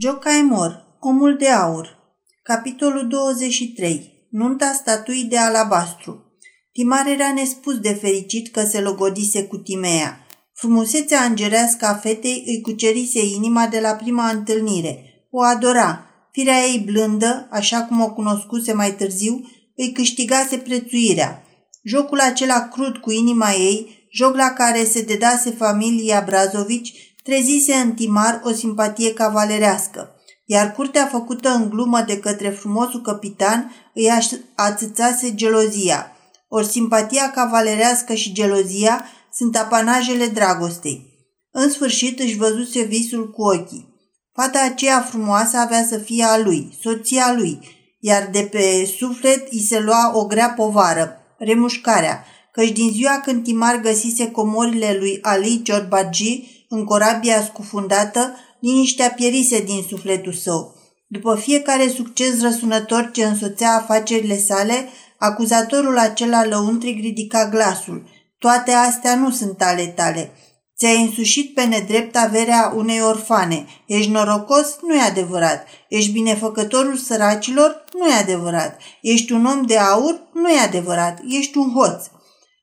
Jocaimor, omul de aur Capitolul 23 Nunta statuii de alabastru Timar era nespus de fericit că se logodise cu Timea. Frumusețea îngerească a fetei îi cucerise inima de la prima întâlnire. O adora. Firea ei blândă, așa cum o cunoscuse mai târziu, îi câștigase prețuirea. Jocul acela crud cu inima ei, joc la care se dedase familia Brazovici, trezise în Timar o simpatie cavalerească, iar curtea făcută în glumă de către frumosul capitan îi ațățase gelozia. Ori simpatia cavalerească și gelozia sunt apanajele dragostei. În sfârșit își văzuse visul cu ochii. Fata aceea frumoasă avea să fie a lui, soția lui, iar de pe suflet îi se lua o grea povară, remușcarea, căci din ziua când Timar găsise comorile lui Ali Ciorbagi, în corabia scufundată, liniștea pierise din sufletul său. După fiecare succes răsunător ce însoțea afacerile sale, acuzatorul acela lăuntric ridica glasul. Toate astea nu sunt ale tale. Ți-ai însușit pe nedrept averea unei orfane. Ești norocos? Nu e adevărat. Ești binefăcătorul săracilor? Nu e adevărat. Ești un om de aur? Nu e adevărat. Ești un hoț.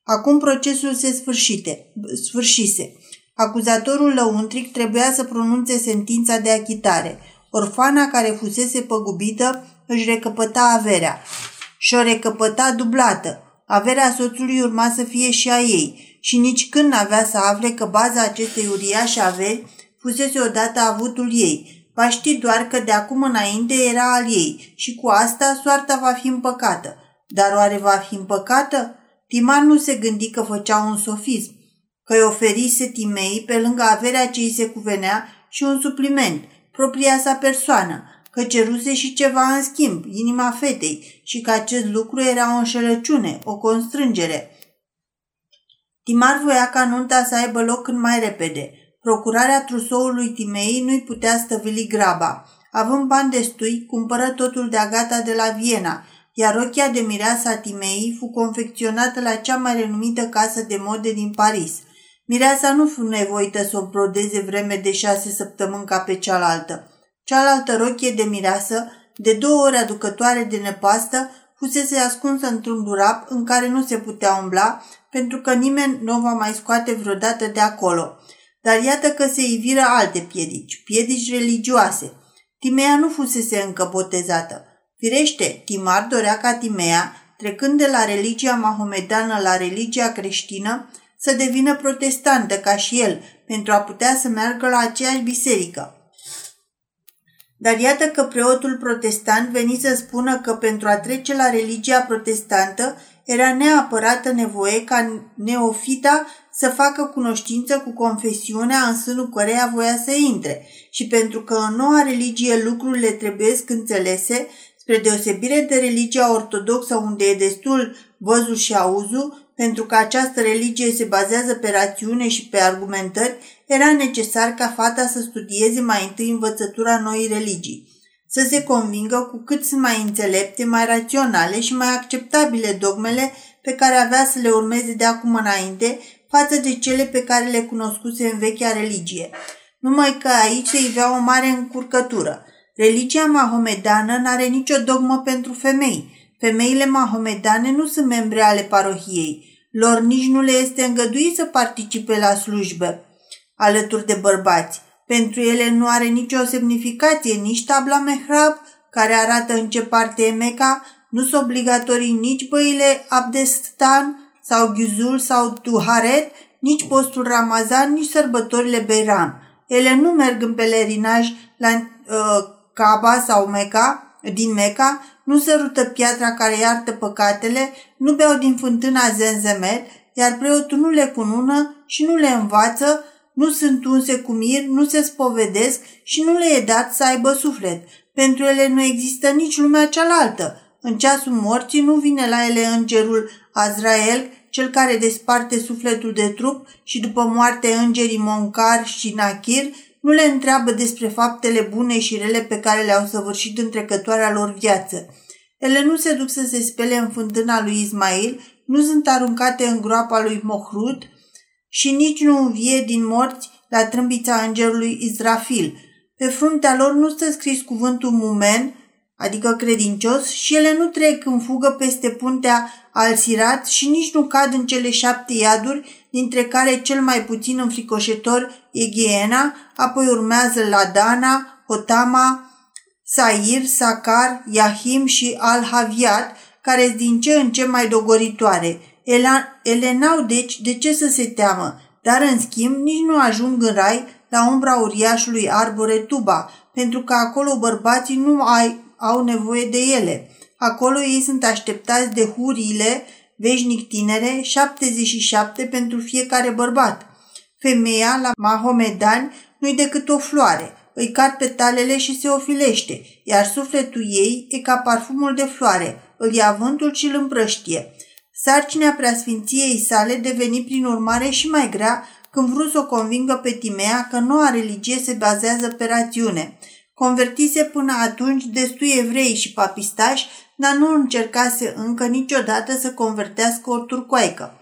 Acum procesul se sfârșite, sfârșise. Acuzatorul lăuntric trebuia să pronunțe sentința de achitare. Orfana care fusese păgubită își recăpăta averea și o recăpăta dublată. Averea soțului urma să fie și a ei și nici când n-avea să afle că baza acestei uriașe averi fusese odată avutul ei. Va ști doar că de acum înainte era al ei și cu asta soarta va fi împăcată. Dar oare va fi împăcată? Timan nu se gândi că făcea un sofism că îi oferise Timei pe lângă averea ce îi se cuvenea și un supliment, propria sa persoană, că ceruse și ceva în schimb, inima fetei, și că acest lucru era o înșelăciune, o constrângere. Timar voia ca nunta să aibă loc cât mai repede. Procurarea trusoului Timei nu-i putea stăvili graba. Având bani destui, cumpără totul de agata de la Viena, iar rochia de mireasa Timei fu confecționată la cea mai renumită casă de mode din Paris – Mireasa nu fu nevoită să o brodeze vreme de șase săptămâni ca pe cealaltă. Cealaltă rochie de mireasă, de două ori aducătoare de nepastă, fusese ascunsă într-un durap în care nu se putea umbla, pentru că nimeni nu o va mai scoate vreodată de acolo. Dar iată că se iviră alte piedici, piedici religioase. Timea nu fusese încă botezată. Firește, Timar dorea ca Timea, trecând de la religia mahomedană la religia creștină, să devină protestantă ca și el, pentru a putea să meargă la aceeași biserică. Dar iată că preotul protestant veni să spună că pentru a trece la religia protestantă era neapărată nevoie ca neofita să facă cunoștință cu confesiunea în sânul căreia voia să intre și pentru că în noua religie lucrurile trebuie înțelese, spre deosebire de religia ortodoxă unde e destul văzul și auzul, pentru că această religie se bazează pe rațiune și pe argumentări, era necesar ca fata să studieze mai întâi învățătura noii religii, să se convingă cu cât sunt mai înțelepte, mai raționale și mai acceptabile dogmele pe care avea să le urmeze de acum înainte față de cele pe care le cunoscuse în vechea religie. Numai că aici se ivea o mare încurcătură. Religia mahomedană n-are nicio dogmă pentru femei, Femeile mahomedane nu sunt membre ale parohiei. Lor nici nu le este îngăduit să participe la slujbă alături de bărbați. Pentru ele nu are nicio semnificație nici tabla mehrab, care arată în ce parte e Meca, nu sunt obligatorii nici băile Abdestan sau Ghuzul sau Tuharet, nici postul Ramazan, nici sărbătorile Beiram. Ele nu merg în pelerinaj la uh, Kaaba sau Meca, din Meca, nu sărută piatra care iartă păcatele, nu beau din fântâna Zenzemet, iar preotul nu le cunună și nu le învață, nu sunt unse cu mir, nu se spovedesc și nu le e dat să aibă suflet. Pentru ele nu există nici lumea cealaltă. În ceasul morții nu vine la ele îngerul Azrael, cel care desparte sufletul de trup și după moarte îngerii Moncar și Nachir nu le întreabă despre faptele bune și rele pe care le-au săvârșit în trecătoarea lor viață. Ele nu se duc să se spele în fântâna lui Ismail, nu sunt aruncate în groapa lui Mohrut și nici nu învie din morți la trâmbița îngerului Izrafil. Pe fruntea lor nu stă scris cuvântul mumen, adică credincios, și ele nu trec în fugă peste puntea al Sirat și nici nu cad în cele șapte iaduri, dintre care cel mai puțin înfricoșător e Ghiena, apoi urmează Ladana, Hotama, Sair, Sakar, Yahim și Al-Haviat, care sunt din ce în ce mai dogoritoare. Ele n-au deci de ce să se teamă, dar în schimb nici nu ajung în rai la umbra uriașului arbore tuba, pentru că acolo bărbații nu ai, au nevoie de ele. Acolo ei sunt așteptați de huriile veșnic tinere, 77 pentru fiecare bărbat. Femeia, la Mahomedani, nu-i decât o floare, îi cad petalele și se ofilește, iar sufletul ei e ca parfumul de floare, îl ia vântul și îl împrăștie. Sarcinea preasfinției sale deveni prin urmare și mai grea când vrut să o convingă pe Timea că noua religie se bazează pe rațiune. Convertise până atunci destui evrei și papistași, dar nu încercase încă niciodată să convertească o turcoaică.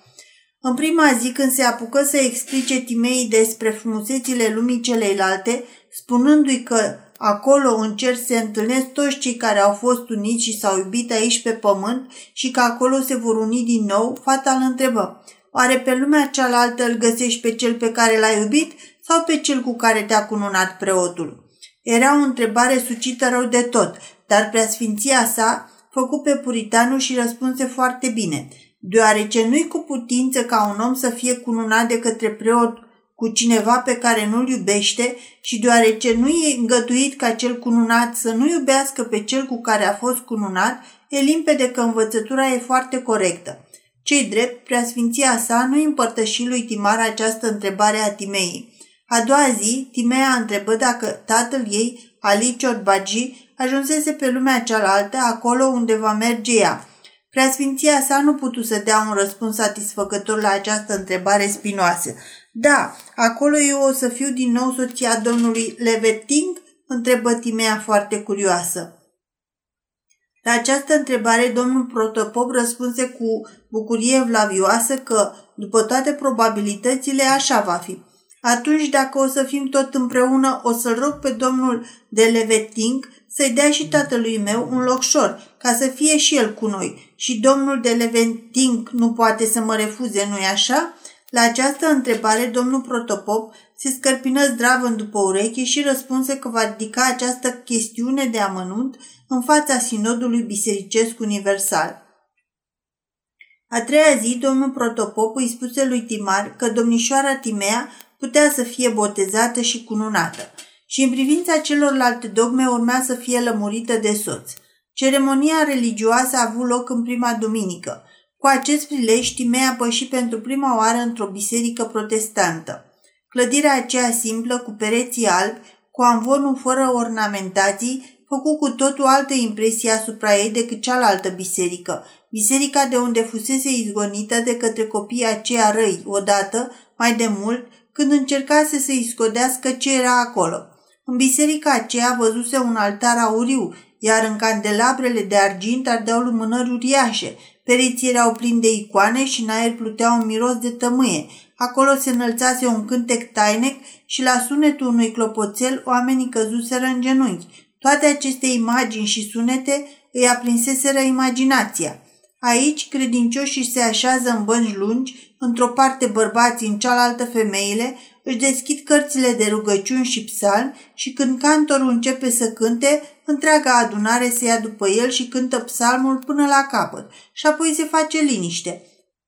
În prima zi când se apucă să explice Timei despre frumusețile lumii celeilalte, spunându-i că acolo în cer se întâlnesc toți cei care au fost uniți și s-au iubit aici pe pământ și că acolo se vor uni din nou, fata îl întrebă, oare pe lumea cealaltă îl găsești pe cel pe care l-ai iubit sau pe cel cu care te-a cununat preotul? Era o întrebare sucită rău de tot, dar preasfinția sa făcu pe puritanul și răspunse foarte bine, deoarece nu-i cu putință ca un om să fie cununat de către preot cu cineva pe care nu-l iubește și deoarece nu e îngăduit ca cel cununat să nu iubească pe cel cu care a fost cununat, e limpede că învățătura e foarte corectă. Cei drept, preasfinția sa nu împărtăși lui Timar această întrebare a Timei. A doua zi, Timea întrebă dacă tatăl ei, Ali Ciotbagi, ajunsese pe lumea cealaltă, acolo unde va merge ea. Preasfinția sa nu putu să dea un răspuns satisfăcător la această întrebare spinoasă. Da, acolo eu o să fiu din nou soția domnului Leveting? întrebă Timea foarte curioasă. La această întrebare, domnul Protopop răspunse cu bucurie vlavioasă că, după toate probabilitățile, așa va fi. Atunci, dacă o să fim tot împreună, o să-l rog pe domnul de Leveting să-i dea și tatălui meu un locșor, ca să fie și el cu noi. Și domnul de Leveting nu poate să mă refuze, nu-i așa? La această întrebare, domnul Protopop se scărpină zdravăn după ureche și răspunse că va ridica această chestiune de amănunt în fața sinodului bisericesc universal. A treia zi, domnul Protopop îi spuse lui Timar că domnișoara Timea putea să fie botezată și cununată și în privința celorlalte dogme urmea să fie lămurită de soț. Ceremonia religioasă a avut loc în prima duminică. Cu acest prilej, Timea păși pentru prima oară într-o biserică protestantă. Clădirea aceea simplă, cu pereții albi, cu amvonul fără ornamentații, făcu cu totul altă impresie asupra ei decât cealaltă biserică, biserica de unde fusese izgonită de către copiii aceia răi, odată, mai de mult, când încercase să-i scodească ce era acolo. În biserica aceea văzuse un altar auriu, iar în candelabrele de argint ardeau lumânări uriașe, pereții erau plini de icoane și în aer plutea un miros de tămâie. Acolo se înălțase un cântec tainec și la sunetul unui clopoțel oamenii căzuseră în genunchi. Toate aceste imagini și sunete îi aprinseseră imaginația. Aici, credincioșii se așează în bănci lungi, într-o parte bărbații, în cealaltă femeile, își deschid cărțile de rugăciuni și psalmi și când cantorul începe să cânte, întreaga adunare se ia după el și cântă psalmul până la capăt și apoi se face liniște.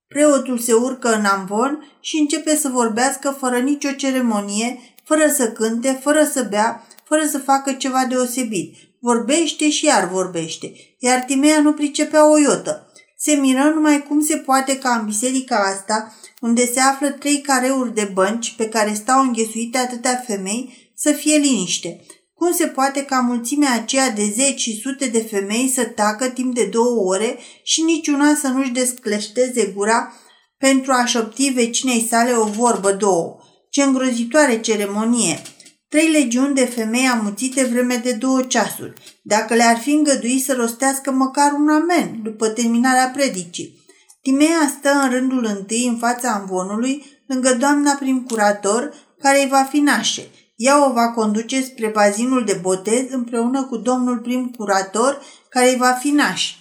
Preotul se urcă în amvon și începe să vorbească fără nicio ceremonie, fără să cânte, fără să bea, fără să facă ceva deosebit. Vorbește și iar vorbește, iar Timea nu pricepea o iotă. Se miră numai cum se poate ca în biserica asta, unde se află trei careuri de bănci pe care stau înghesuite atâtea femei, să fie liniște. Cum se poate ca mulțimea aceea de zeci și sute de femei să tacă timp de două ore și niciuna să nu-și descleșteze gura pentru a șopti vecinei sale o vorbă două? Ce îngrozitoare ceremonie! Trei legiuni de femei amuțite vreme de două ceasuri, dacă le-ar fi îngăduit să rostească măcar un amen după terminarea predicii. Timea stă în rândul întâi în fața amvonului, lângă doamna prim curator, care îi va fi nașe. Ea o va conduce spre bazinul de botez împreună cu domnul prim curator, care îi va fi naș.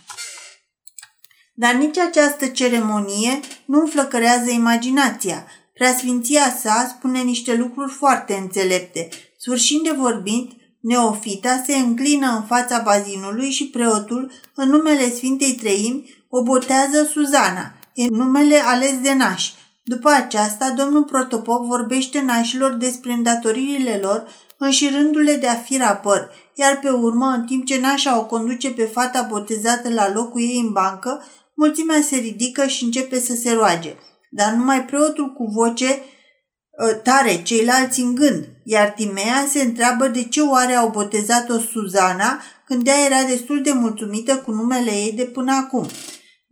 Dar nici această ceremonie nu înflăcărează imaginația. Preasfinția sa spune niște lucruri foarte înțelepte. Sfârșind de vorbind, Neofita se înclină în fața bazinului și preotul, în numele Sfintei Treimi, o botează Suzana, în numele ales de naș. După aceasta, domnul Protopop vorbește nașilor despre îndatoririle lor, înșirându-le de a fi rapăr, iar pe urmă, în timp ce nașa o conduce pe fata botezată la locul ei în bancă, mulțimea se ridică și începe să se roage. Dar numai preotul cu voce ă, tare, ceilalți în gând, iar Timea se întreabă de ce oare au botezat-o Suzana când ea era destul de mulțumită cu numele ei de până acum.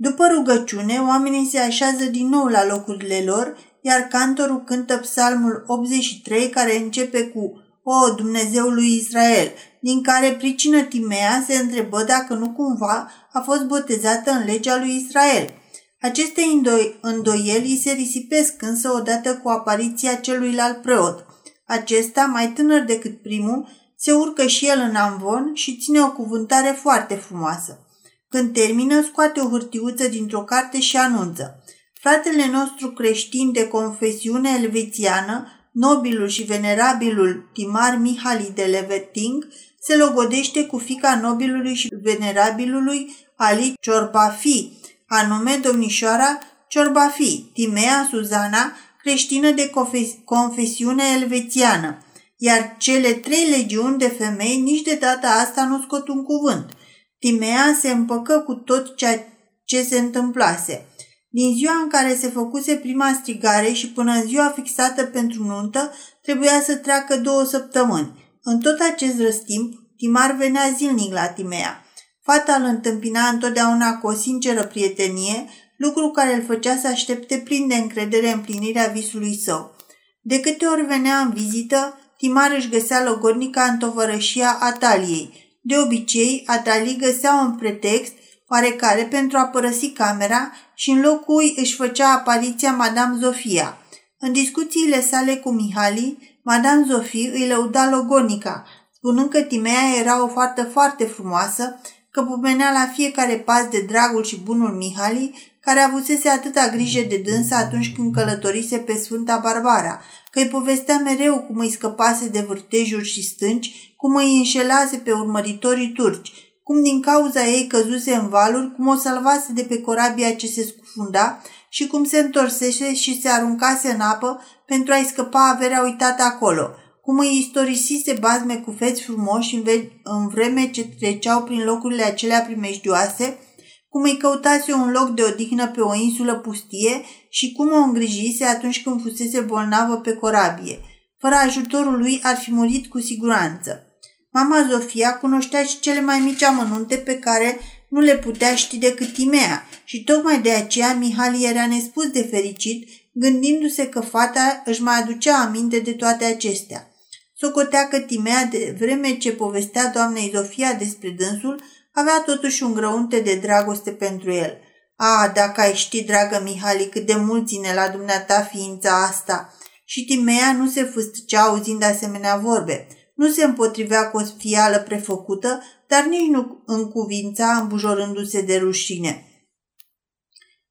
După rugăciune, oamenii se așează din nou la locurile lor, iar cantorul cântă psalmul 83 care începe cu O, Dumnezeul lui Israel, din care pricină Timea se întrebă dacă nu cumva a fost botezată în legea lui Israel. Aceste îndoieli îi se risipesc însă odată cu apariția celuilalt preot. Acesta, mai tânăr decât primul, se urcă și el în amvon și ține o cuvântare foarte frumoasă. Când termină, scoate o hârtiuță dintr-o carte și anunță. Fratele nostru creștin de confesiune elvețiană, nobilul și venerabilul Timar Mihali de Leveting, se logodește cu fica nobilului și venerabilului Ali Ciorbafi, anume domnișoara Ciorbafi, Timea Suzana, creștină de confesiune elvețiană, iar cele trei legiuni de femei nici de data asta nu scot un cuvânt. Timea se împăcă cu tot ceea ce se întâmplase. Din ziua în care se făcuse prima strigare și până în ziua fixată pentru nuntă, trebuia să treacă două săptămâni. În tot acest răstimp, Timar venea zilnic la Timea. Fata îl întâmpina întotdeauna cu o sinceră prietenie, lucru care îl făcea să aștepte plin de încredere împlinirea visului său. De câte ori venea în vizită, Timar își găsea logodnica în tovărășia Ataliei. De obicei, Atalii găsea un pretext oarecare pentru a părăsi camera și în locul ei își făcea apariția Madame Zofia. În discuțiile sale cu Mihali, Madame Zofie îi lăuda logonica, spunând că Timea era o fată foarte frumoasă, că pumenea la fiecare pas de dragul și bunul Mihali, care avusese atâta grijă de dânsa atunci când călătorise pe Sfânta Barbara, că îi povestea mereu cum îi scăpase de vârtejuri și stânci, cum îi înșelase pe urmăritorii turci, cum din cauza ei căzuse în valuri, cum o salvase de pe corabia ce se scufunda și cum se întorsese și se aruncase în apă pentru a-i scăpa averea uitată acolo – cum îi istorisise bazme cu feți frumoși în, ve- în vreme ce treceau prin locurile acelea primejdioase, cum îi căutase un loc de odihnă pe o insulă pustie și cum o îngrijise atunci când fusese bolnavă pe corabie. Fără ajutorul lui ar fi murit cu siguranță. Mama Zofia cunoștea și cele mai mici amănunte pe care nu le putea ști decât Timea și tocmai de aceea Mihali era nespus de fericit, gândindu-se că fata își mai aducea aminte de toate acestea. Socotea că Timea, de vreme ce povestea doamnei Zofia despre dânsul, avea totuși un grăunte de dragoste pentru el. A, dacă ai ști, dragă Mihali, cât de mult ține la dumneata ființa asta!" Și Timea nu se fâstăcea auzind asemenea vorbe. Nu se împotrivea cu o fială prefăcută, dar nici nu încuvința îmbujorându-se de rușine.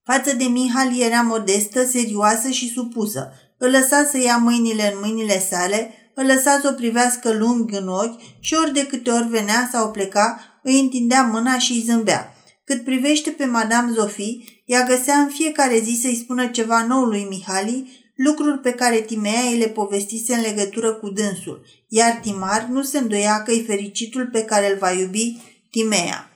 Față de Mihali era modestă, serioasă și supusă. Îl lăsa să ia mâinile în mâinile sale, îl lăsa să o privească lung în ochi și ori de câte ori venea sau pleca, îi întindea mâna și îi zâmbea. Cât privește pe Madame Zofie, ea găsea în fiecare zi să-i spună ceva nou lui Mihali, lucruri pe care Timea îi le povestise în legătură cu dânsul, iar Timar nu se îndoia că e fericitul pe care îl va iubi Timea.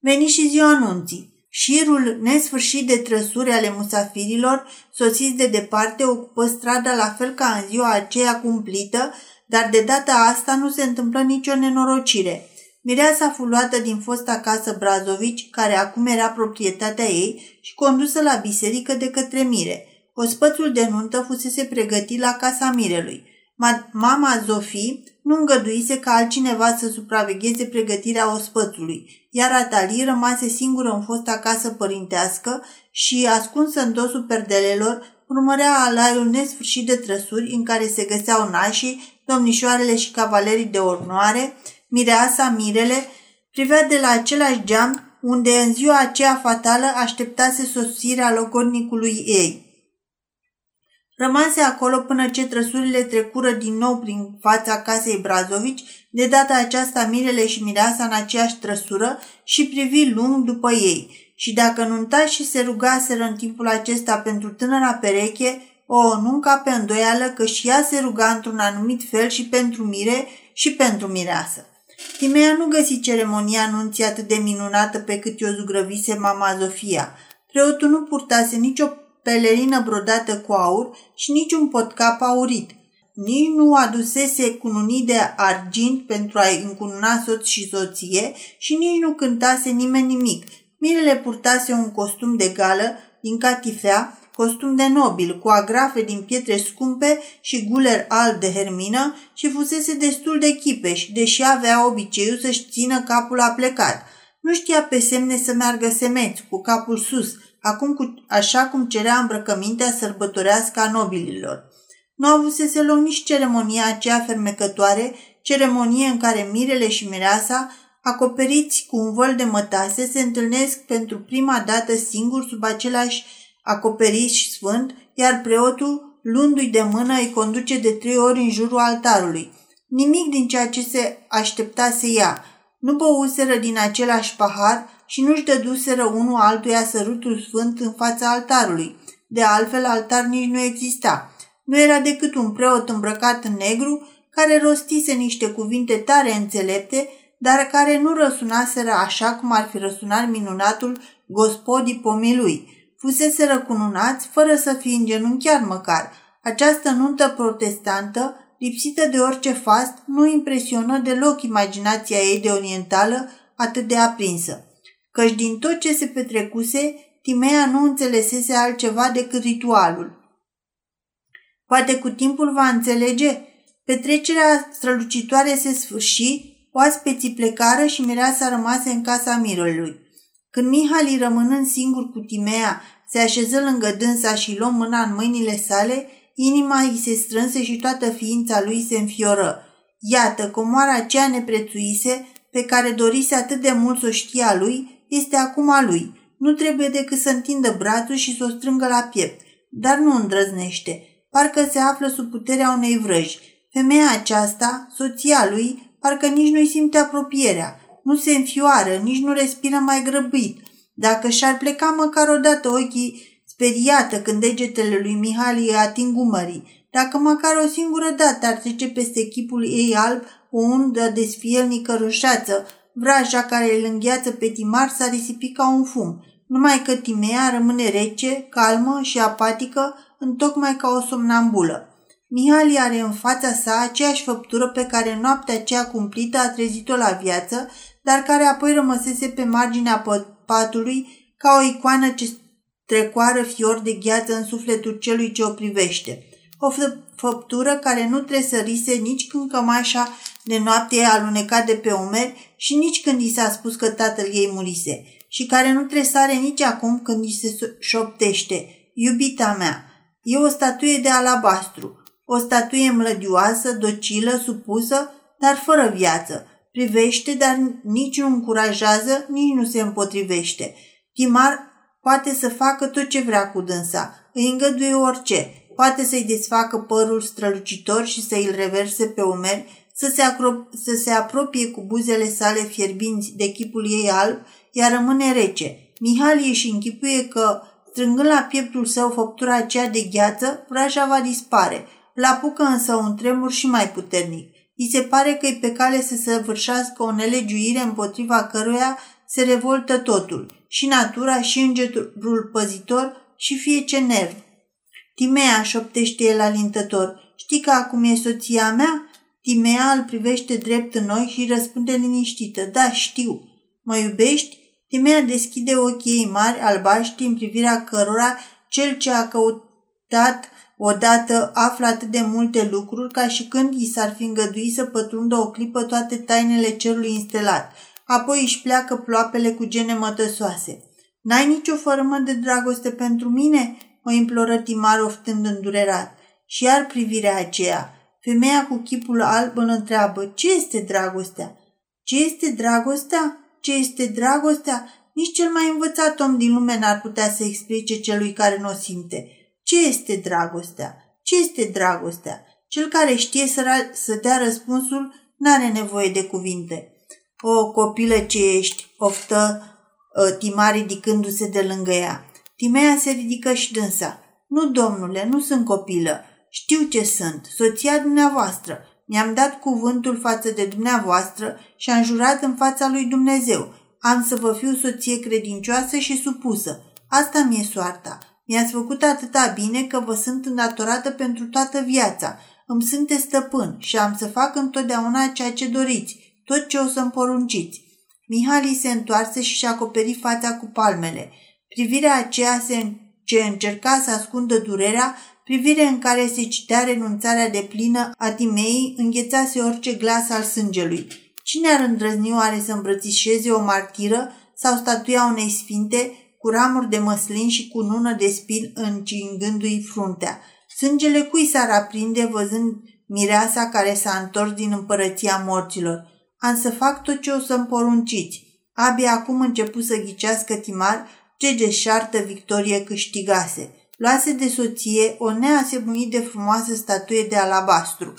Veni și ziua anunții. Șirul nesfârșit de trăsuri ale musafirilor, sosiți de departe, ocupă strada la fel ca în ziua aceea cumplită, dar de data asta nu se întâmplă nicio nenorocire. Mireasa fu luată din fosta casă Brazovici, care acum era proprietatea ei, și condusă la biserică de către mire. Ospățul de nuntă fusese pregătit la casa mirelui. Mama Zofie nu îngăduise ca altcineva să supravegheze pregătirea ospățului, iar Atali rămase singură în fosta casă părintească și, ascunsă în dosul perdelelor, urmărea alaiul nesfârșit de trăsuri în care se găseau nașii, domnișoarele și cavalerii de ornoare, mireasa, mirele, privea de la același geam unde în ziua aceea fatală așteptase sosirea logodnicului ei. Rămase acolo până ce trăsurile trecură din nou prin fața casei Brazovici, de data aceasta mirele și mireasa în aceeași trăsură și privi lung după ei. Și dacă nunta și se rugaseră în timpul acesta pentru tânăra pereche, o, nu pe îndoială că și ea se ruga într-un anumit fel și pentru mire și pentru mireasă. Timea nu găsi ceremonia anunții atât de minunată pe cât o zugrăvise mama Zofia. Preotul nu purtase nicio pelerină brodată cu aur și niciun potcap aurit. Nici nu adusese cununii de argint pentru a-i încununa soț și soție și nici nu cântase nimeni nimic. Mirele purtase un costum de gală din catifea, costum de nobil, cu agrafe din pietre scumpe și guler alb de hermină și fusese destul de chipeș, deși avea obiceiul să-și țină capul aplecat. Nu știa pe semne să meargă semeț, cu capul sus, acum cu, așa cum cerea îmbrăcămintea sărbătorească a nobililor. Nu avusese loc nici ceremonia aceea fermecătoare, ceremonie în care mirele și mireasa, acoperiți cu un văl de mătase, se întâlnesc pentru prima dată singur sub același acoperiș sfânt, iar preotul, luându-i de mână, îi conduce de trei ori în jurul altarului. Nimic din ceea ce se aștepta să ia. Nu băuseră din același pahar și nu-și dăduseră unul altuia sărutul sfânt în fața altarului. De altfel, altar nici nu exista. Nu era decât un preot îmbrăcat în negru care rostise niște cuvinte tare înțelepte, dar care nu răsunaseră așa cum ar fi răsunat minunatul gospodii pomilui. Fusese răcununați fără să fie îngenunchiat măcar. Această nuntă protestantă, lipsită de orice fast, nu impresionă deloc imaginația ei de orientală atât de aprinsă. Căci din tot ce se petrecuse, Timea nu înțelesese altceva decât ritualul. Poate cu timpul va înțelege. Petrecerea strălucitoare se sfârși, oaspeții plecară și mireasa rămase în casa mirului. Când Mihali, rămânând singur cu Timea, se așeză lângă dânsa și luă mâna în mâinile sale, inima îi se strânse și toată ființa lui se înfioră. Iată, comoara aceea neprețuise, pe care dorise atât de mult să o știa lui, este acum a lui. Nu trebuie decât să întindă brațul și să o strângă la piept, dar nu îndrăznește parcă se află sub puterea unei vrăji. Femeia aceasta, soția lui, parcă nici nu-i simte apropierea, nu se înfioară, nici nu respiră mai grăbit. Dacă și-ar pleca măcar odată ochii speriată când degetele lui Mihali îi ating umării, dacă măcar o singură dată ar trece peste chipul ei alb o undă de sfielnică roșață, vraja care îl îngheață pe Timar s-a risipit ca un fum, numai că Timea rămâne rece, calmă și apatică, întocmai ca o somnambulă. Mihali are în fața sa aceeași făptură pe care noaptea aceea cumplită a trezit-o la viață, dar care apoi rămăsese pe marginea patului ca o icoană ce trecoară fior de gheață în sufletul celui ce o privește. O făptură care nu tresărise nici când cămașa de noapte e alunecat de pe umeri și nici când i s-a spus că tatăl ei murise și care nu tresare nici acum când i se șoptește, iubita mea, E o statuie de alabastru, o statuie mlădioasă, docilă, supusă, dar fără viață. Privește, dar nici nu încurajează, nici nu se împotrivește. Timar poate să facă tot ce vrea cu dânsa, îi îngăduie orice, poate să-i desfacă părul strălucitor și să îl reverse pe umeri, să se, acro- să se apropie cu buzele sale fierbinți de chipul ei alb, iar rămâne rece. Mihali își închipuie că Strângând la pieptul său făptura aceea de gheață, vraja va dispare. La apucă însă un tremur și mai puternic. I se pare că e pe cale să săvârșească o nelegiuire împotriva căruia se revoltă totul, și natura, și îngerul păzitor, și fie ce nerv. Timea, șoptește el alintător, știi că acum e soția mea? Timea îl privește drept în noi și răspunde liniștită, da, știu. Mă iubești? Timea deschide ochii ei mari, albaștri, în privirea cărora cel ce a căutat odată află atât de multe lucruri ca și când i s-ar fi îngăduit să pătrundă o clipă toate tainele cerului instelat. Apoi își pleacă ploapele cu gene mătăsoase. N-ai nicio fărâmă de dragoste pentru mine?" o imploră Timar oftând îndurerat. Și iar privirea aceea. Femeia cu chipul alb îl întreabă, ce este dragostea? Ce este dragostea? Ce este dragostea? Nici cel mai învățat om din lume n-ar putea să explice celui care nu o simte. Ce este dragostea? Ce este dragostea? Cel care știe să, ra- să dea răspunsul n-are nevoie de cuvinte. O copilă ce ești, oftă uh, Tima ridicându-se de lângă ea. Timea se ridică și dânsa. Nu, domnule, nu sunt copilă. Știu ce sunt, soția dumneavoastră. Mi-am dat cuvântul față de dumneavoastră și am jurat în fața lui Dumnezeu. Am să vă fiu soție credincioasă și supusă. Asta mi-e soarta. Mi-ați făcut atâta bine că vă sunt îndatorată pentru toată viața. Îmi sunteți stăpân și am să fac întotdeauna ceea ce doriți, tot ce o să-mi porunciți. Mihali se întoarse și și-a acoperit fața cu palmele. Privirea aceea se, ce încerca să ascundă durerea, privire în care se citea renunțarea de plină a Timei, înghețase orice glas al sângelui. Cine ar îndrăzni oare să îmbrățișeze o martiră sau statuia unei sfinte cu ramuri de măslin și cu nună de spin încingându-i fruntea? Sângele cui s-ar aprinde văzând mireasa care s-a întors din împărăția morților? Am să fac tot ce o să-mi porunciți. Abia acum început să ghicească Timar ce deșartă victorie câștigase. Luase de soție o neasemuit de frumoasă statuie de alabastru.